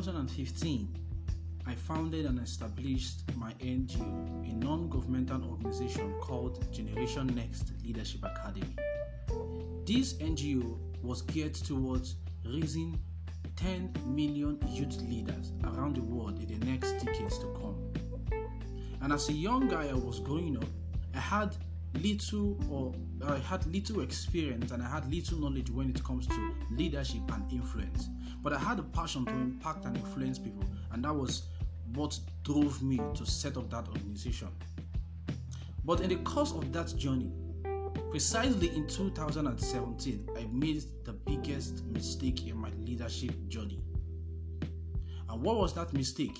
2015, I founded and established my NGO, a non governmental organization called Generation Next Leadership Academy. This NGO was geared towards raising 10 million youth leaders around the world in the next decades to come. And as a young guy, I was growing up, I had little or I had little experience and I had little knowledge when it comes to leadership and influence. But I had a passion to impact and influence people, and that was what drove me to set up that organization. But in the course of that journey, precisely in 2017, I made the biggest mistake in my leadership journey. And what was that mistake?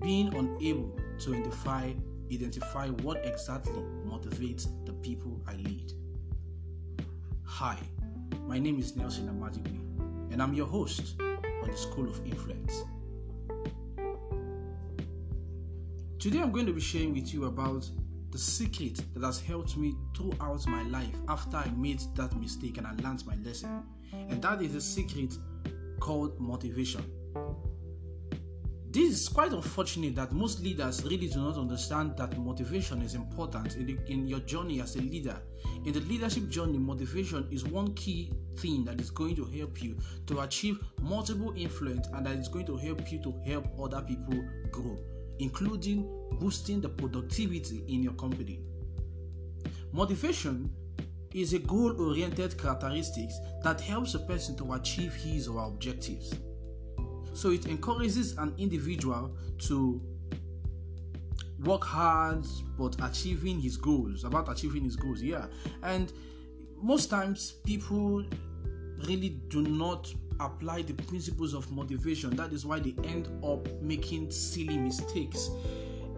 Being unable to identify identify what exactly motivates the people I lead. Hi, my name is Nelson Amadigwe, and I'm your host on the School of Influence. Today, I'm going to be sharing with you about the secret that has helped me throughout my life after I made that mistake and I learned my lesson. And that is a secret called motivation. This is quite unfortunate that most leaders really do not understand that motivation is important in, the, in your journey as a leader. In the leadership journey, motivation is one key thing that is going to help you to achieve multiple influence and that is going to help you to help other people grow including boosting the productivity in your company. Motivation is a goal oriented characteristic that helps a person to achieve his or her objectives. So it encourages an individual to work hard but achieving his goals, about achieving his goals, yeah. And most times people really do not apply the principles of motivation. That is why they end up making silly mistakes.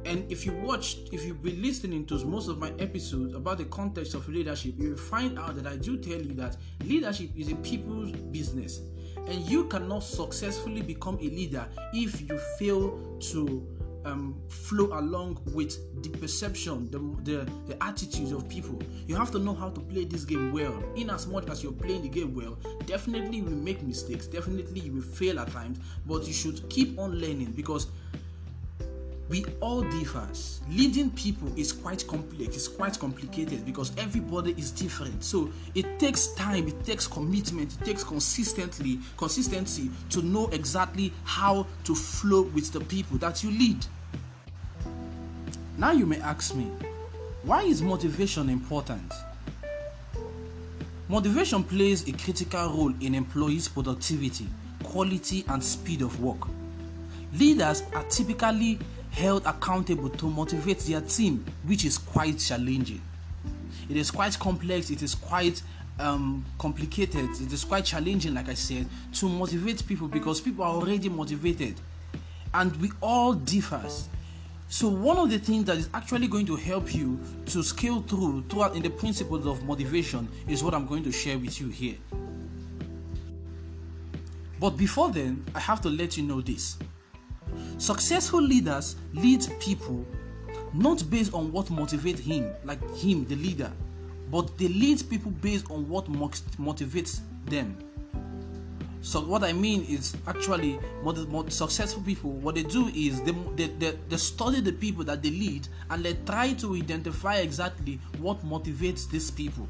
And if you watch, if you've been listening to most of my episodes about the context of leadership, you will find out that I do tell you that leadership is a people's business. And you cannot successfully become a leader if you fail to um, flow along with the perception, the, the, the attitudes of people. You have to know how to play this game well. In as much as you're playing the game well, definitely you will make mistakes, definitely you will fail at times, but you should keep on learning because we all differ. Leading people is quite complex, it's quite complicated because everybody is different. So it takes time, it takes commitment, it takes consistently consistency to know exactly how to flow with the people that you lead. Now you may ask me, why is motivation important? Motivation plays a critical role in employees' productivity, quality, and speed of work. Leaders are typically held accountable to motivate their team, which is quite challenging. It is quite complex, it is quite um, complicated, it is quite challenging, like I said, to motivate people because people are already motivated and we all differ. So, one of the things that is actually going to help you to scale through throughout in the principles of motivation is what I'm going to share with you here. But before then, I have to let you know this Successful leaders lead people not based on what motivates him, like him, the leader, but they lead people based on what motivates them. So what I mean is actually successful people. What they do is they, they, they, they study the people that they lead and they try to identify exactly what motivates these people.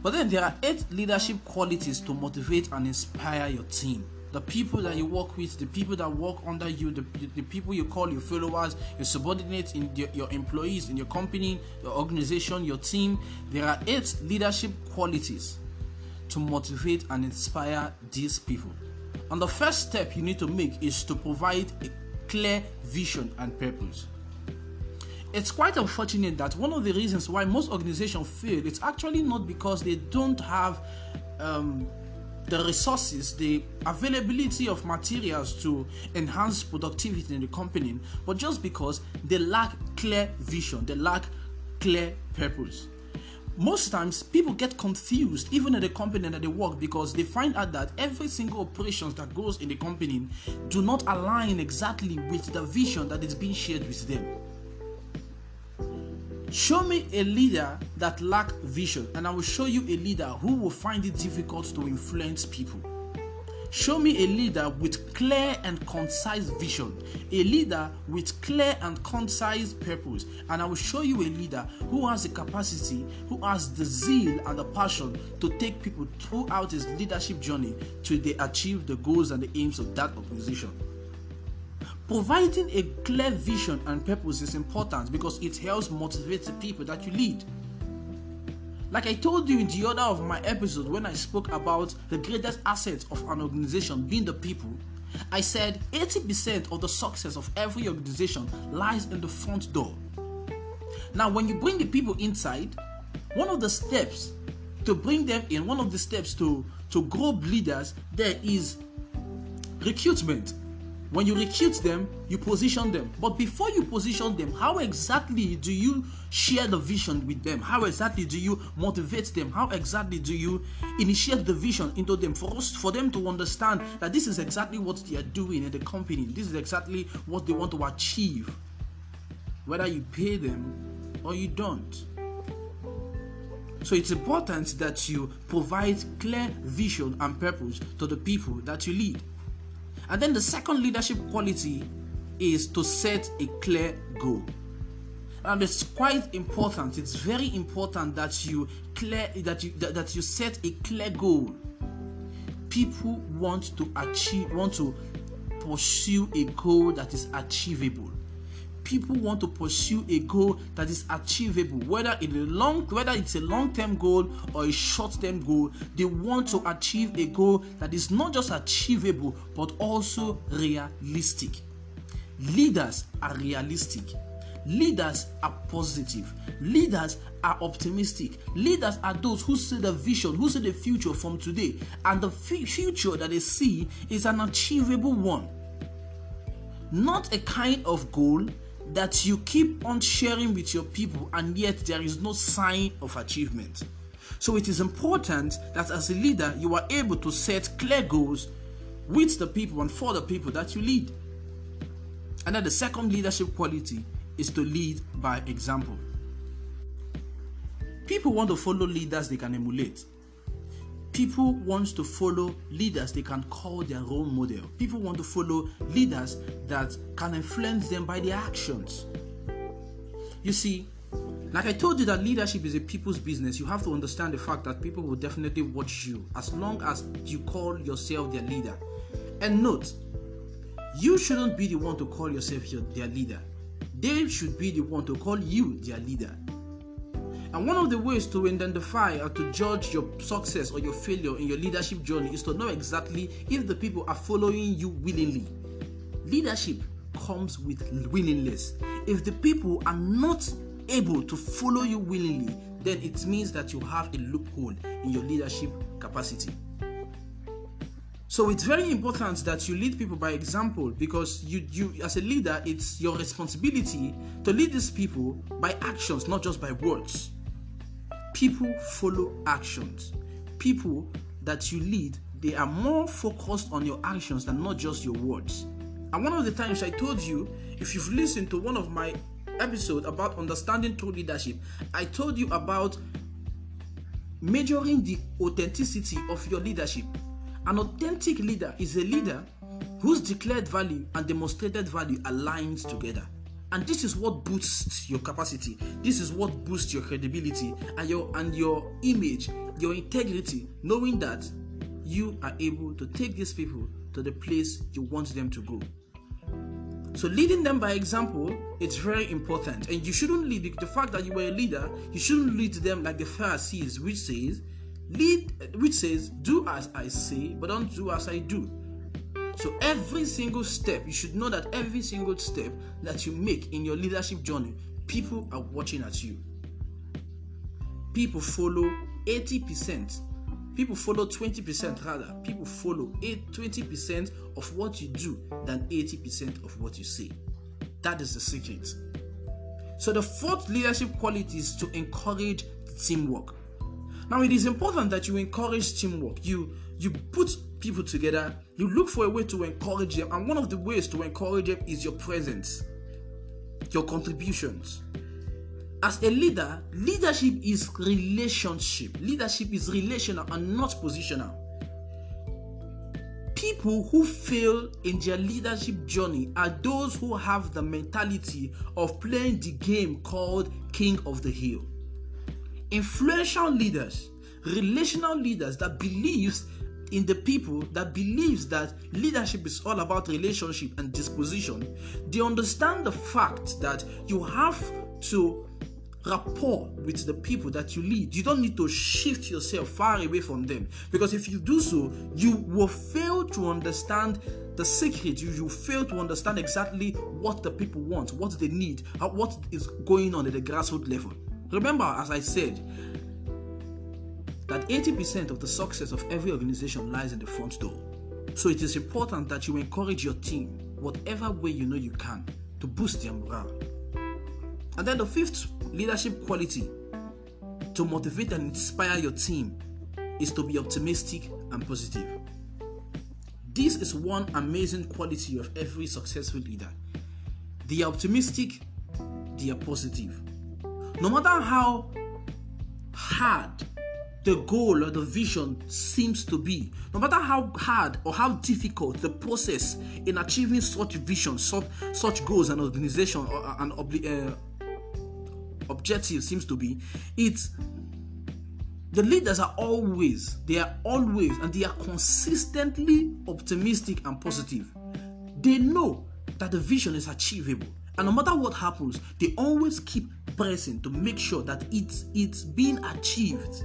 But then there are eight leadership qualities to motivate and inspire your team the people that you work with, the people that work under you, the, the people you call your followers, your subordinates, in your, your employees in your company, your organization, your team. There are eight leadership qualities to motivate and inspire these people. And the first step you need to make is to provide a clear vision and purpose. It's quite unfortunate that one of the reasons why most organizations fail it's actually not because they don't have um, the resources, the availability of materials to enhance productivity in the company, but just because they lack clear vision, they lack clear purpose. Most times, people get confused even in the company that they work because they find out that every single operations that goes in the company do not align exactly with the vision that is being shared with them. Show me a leader that lack vision, and I will show you a leader who will find it difficult to influence people. Show me a leader with clear and concise vision, a leader with clear and concise purpose, and I will show you a leader who has the capacity, who has the zeal and the passion to take people throughout his leadership journey to they achieve the goals and the aims of that organization. Providing a clear vision and purpose is important because it helps motivate the people that you lead. Like I told you in the other of my episode when I spoke about the greatest asset of an organization being the people, I said 80% of the success of every organization lies in the front door. Now, when you bring the people inside, one of the steps to bring them in, one of the steps to, to grow leaders, there is recruitment. When you recruit them, you position them. But before you position them, how exactly do you share the vision with them? How exactly do you motivate them? How exactly do you initiate the vision into them for us for them to understand that this is exactly what they are doing in the company? This is exactly what they want to achieve. Whether you pay them or you don't. So it's important that you provide clear vision and purpose to the people that you lead. And then the second leadership quality is to set a clear goal. And it's quite important. It's very important that you clear that you that, that you set a clear goal. People want to achieve want to pursue a goal that is achievable people want to pursue a goal that is achievable whether in a long whether it's a long-term goal or a short-term goal they want to achieve a goal that is not just achievable but also realistic. Leaders are realistic. Leaders are positive. Leaders are optimistic. Leaders are those who see the vision who see the future from today. And the f- future that they see is an achievable one. Not a kind of goal that you keep on sharing with your people and yet there is no sign of achievement. So it is important that as a leader you are able to set clear goals with the people and for the people that you lead. And then the second leadership quality is to lead by example. People want to follow leaders they can emulate. People want to follow leaders they can call their role model. People want to follow leaders that can influence them by their actions. You see, like I told you that leadership is a people's business, you have to understand the fact that people will definitely watch you as long as you call yourself their leader. And note, you shouldn't be the one to call yourself your, their leader. They should be the one to call you their leader. And one of the ways to identify or to judge your success or your failure in your leadership journey is to know exactly if the people are following you willingly. Leadership comes with willingness. If the people are not able to follow you willingly, then it means that you have a loophole in your leadership capacity. So it's very important that you lead people by example because you you as a leader it's your responsibility to lead these people by actions not just by words. People follow actions. People that you lead, they are more focused on your actions than not just your words. And one of the times I told you, if you've listened to one of my episodes about understanding true leadership, I told you about measuring the authenticity of your leadership. An authentic leader is a leader whose declared value and demonstrated value aligns together. And this is what boosts your capacity. This is what boosts your credibility and your and your image, your integrity, knowing that you are able to take these people to the place you want them to go. So leading them by example, it's very important. And you shouldn't lead the fact that you were a leader, you shouldn't lead them like the Pharisees, which says, lead which says, do as I say, but don't do as I do. So every single step, you should know that every single step that you make in your leadership journey, people are watching at you. People follow 80%. People follow 20% rather. People follow 20% of what you do than 80% of what you say. That is the secret. So the fourth leadership quality is to encourage teamwork. Now it is important that you encourage teamwork. You you put people together, you look for a way to encourage them, and one of the ways to encourage them is your presence, your contributions. As a leader, leadership is relationship. Leadership is relational and not positional. people who fail in their leadership journey are those who have the mentality of playing the game called King of the Hill. Influential leaders, relational leaders that believes in the people that believes that leadership is all about relationship and disposition, they understand the fact that you have to rapport with the people that you lead. You don't need to shift yourself far away from them because if you do so, you will fail to understand the secret. You will fail to understand exactly what the people want, what they need, what is going on at the grassroots level. Remember, as I said, that 80% of the success of every organization lies in the front door. So it is important that you encourage your team, whatever way you know you can, to boost their morale. And then the fifth leadership quality to motivate and inspire your team is to be optimistic and positive. This is one amazing quality of every successful leader. They are optimistic, they are positive. No matter how hard the goal or the vision seems to be, no matter how hard or how difficult the process in achieving such vision, such, such goals and organization or, and uh, objective seems to be, it's the leaders are always, they are always, and they are consistently optimistic and positive. They know that the vision is achievable. And no matter what happens, they always keep pressing to make sure that it's it's being achieved.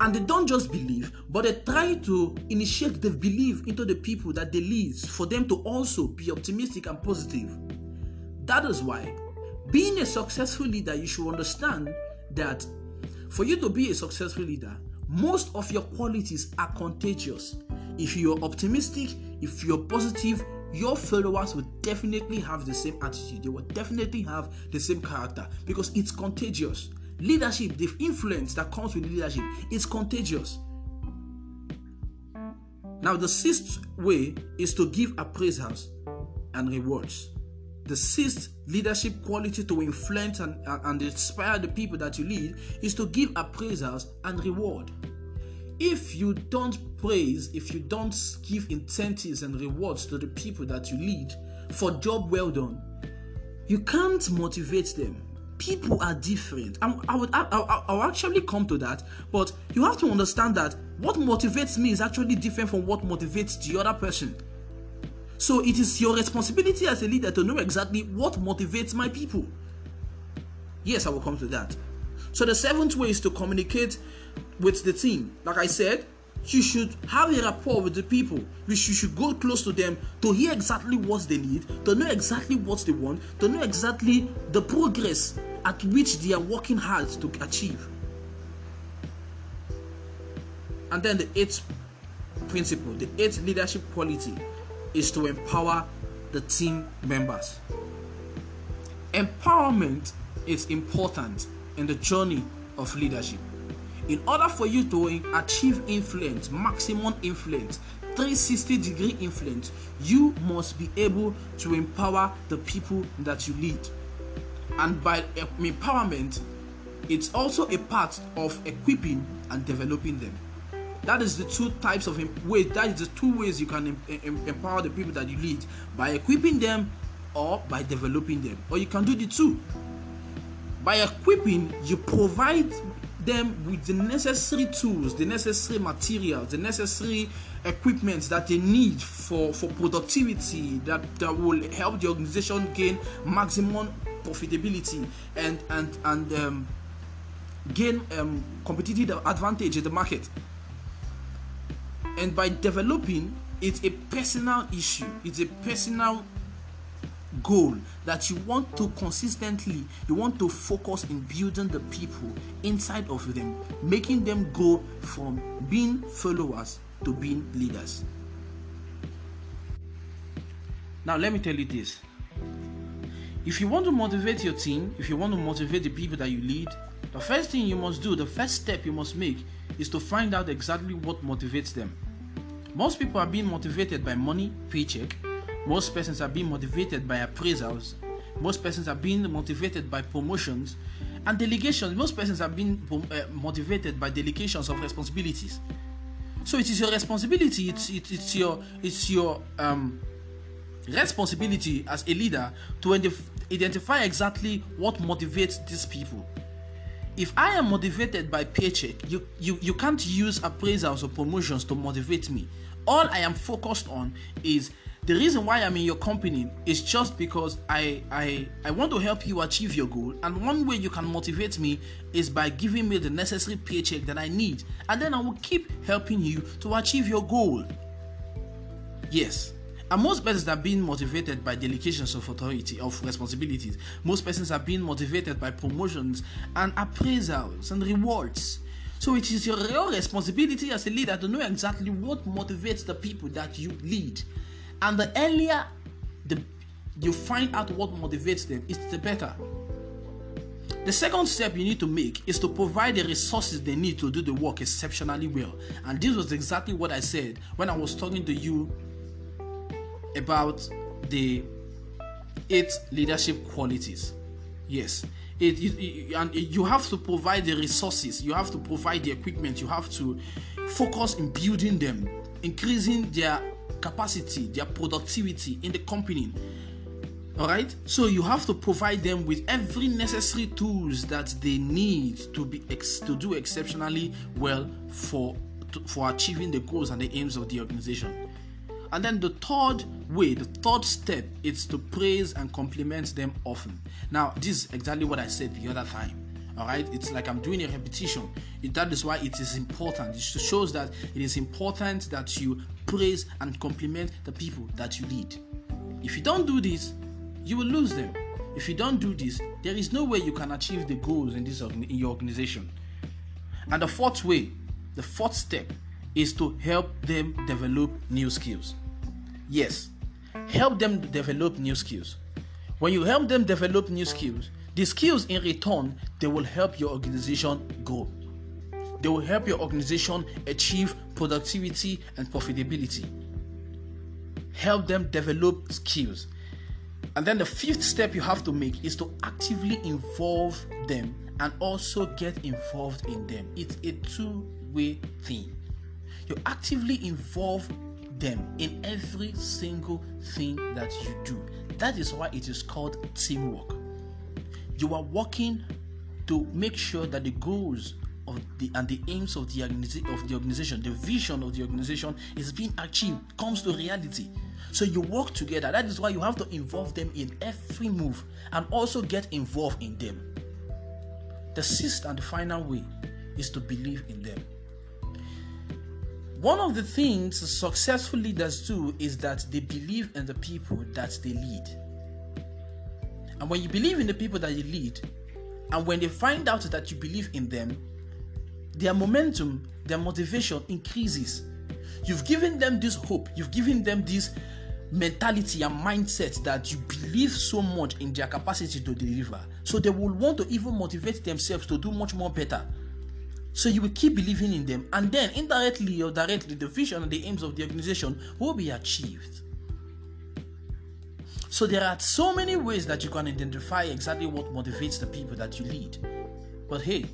And they don't just believe, but they try to initiate the belief into the people that they lead for them to also be optimistic and positive. That is why being a successful leader, you should understand that for you to be a successful leader, most of your qualities are contagious. If you're optimistic, if you're positive, your followers will definitely have the same attitude. They will definitely have the same character because it's contagious. Leadership, the influence that comes with leadership, is contagious. Now, the sixth way is to give appraisals and rewards. The sixth leadership quality to influence and, and inspire the people that you lead is to give appraisals and reward. If you don't praise, if you don't give incentives and rewards to the people that you lead for job well done, you can't motivate them. People are different. I, I would I, I, I will actually come to that, but you have to understand that what motivates me is actually different from what motivates the other person. So it is your responsibility as a leader to know exactly what motivates my people. Yes, I will come to that. So the seventh way is to communicate with the team. Like I said, you should have a rapport with the people. You should go close to them to hear exactly what they need, to know exactly what they want, to know exactly the progress at which they are working hard to achieve. And then the eighth principle, the eighth leadership quality is to empower the team members. Empowerment is important in the journey of leadership. In order for you to achieve influence, maximum influence, 360 degree influence, you must be able to empower the people that you lead. And by empowerment, it's also a part of equipping and developing them. That is the two types of ways. That is the two ways you can empower the people that you lead by equipping them or by developing them. Or you can do the two. By equipping, you provide them with the necessary tools, the necessary materials, the necessary equipment that they need for, for productivity that, that will help the organization gain maximum profitability and and and um, gain um, competitive advantage in the market. And by developing it's a personal issue. It's a personal goal that you want to consistently you want to focus in building the people inside of them making them go from being followers to being leaders now let me tell you this if you want to motivate your team if you want to motivate the people that you lead the first thing you must do the first step you must make is to find out exactly what motivates them most people are being motivated by money, paycheck. Most persons are being motivated by appraisals. Most persons are being motivated by promotions and delegations. Most persons are being uh, motivated by delegations of responsibilities. So it is your responsibility. It's it, it's your it's your um responsibility as a leader to identify exactly what motivates these people. If I am motivated by paycheck, you, you, you can't use appraisals or promotions to motivate me. All I am focused on is the reason why I'm in your company is just because I, I I want to help you achieve your goal. And one way you can motivate me is by giving me the necessary paycheck that I need. And then I will keep helping you to achieve your goal. Yes. And most persons are being motivated by delegations of authority, of responsibilities. Most persons are being motivated by promotions and appraisals and rewards. So it is your real responsibility as a leader to know exactly what motivates the people that you lead. And the earlier the, you find out what motivates them, it's the better. The second step you need to make is to provide the resources they need to do the work exceptionally well. And this was exactly what I said when I was talking to you about the eight leadership qualities. Yes, it, it, it, and you have to provide the resources, you have to provide the equipment, you have to focus in building them, increasing their capacity, their productivity in the company. All right, so you have to provide them with every necessary tools that they need to be ex- to do exceptionally well for to, for achieving the goals and the aims of the organization. And then the third way, the third step is to praise and compliment them often. Now, this is exactly what I said the other time. All right, it's like I'm doing a repetition. It, that is why it is important. It shows that it is important that you praise and compliment the people that you lead. If you don't do this, you will lose them. If you don't do this, there is no way you can achieve the goals in this in your organization. And the fourth way, the fourth step is to help them develop new skills. Yes, help them develop new skills. When you help them develop new skills, the skills in return they will help your organization grow. They will help your organization achieve productivity and profitability. Help them develop skills. And then the fifth step you have to make is to actively involve them and also get involved in them. It's a two way thing you actively involve them in every single thing that you do. That is why it is called teamwork. You are working to make sure that the goals of the and the aims of the, of the organization, the vision of the organization is being achieved, comes to reality. So you work together. That is why you have to involve them in every move and also get involved in them. The sixth and the final way is to believe in them. One of the things successful leaders do is that they believe in the people that they lead. And when you believe in the people that you lead, and when they find out that you believe in them, their momentum, their motivation increases. You've given them this hope, you've given them this mentality and mindset that you believe so much in their capacity to deliver. So they will want to even motivate themselves to do much more better. So you will keep believing in them, and then indirectly or directly, the vision and the aims of the organization will be achieved. So there are so many ways that you can identify exactly what motivates the people that you lead. But hey,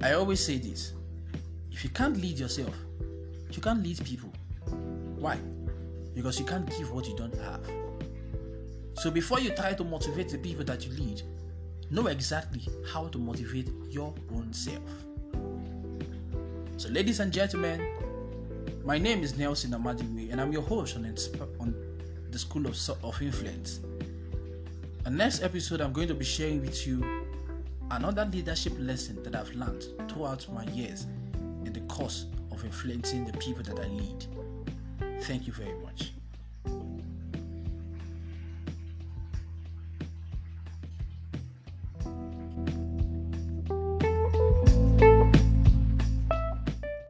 I always say this if you can't lead yourself, you can't lead people. Why? Because you can't give what you don't have. So before you try to motivate the people that you lead, know exactly how to motivate your own self. So, ladies and gentlemen, my name is Nelson Amadigwe, and I'm your host on, on the School of, of Influence. The next episode, I'm going to be sharing with you another leadership lesson that I've learned throughout my years in the course of influencing the people that I lead. Thank you very much.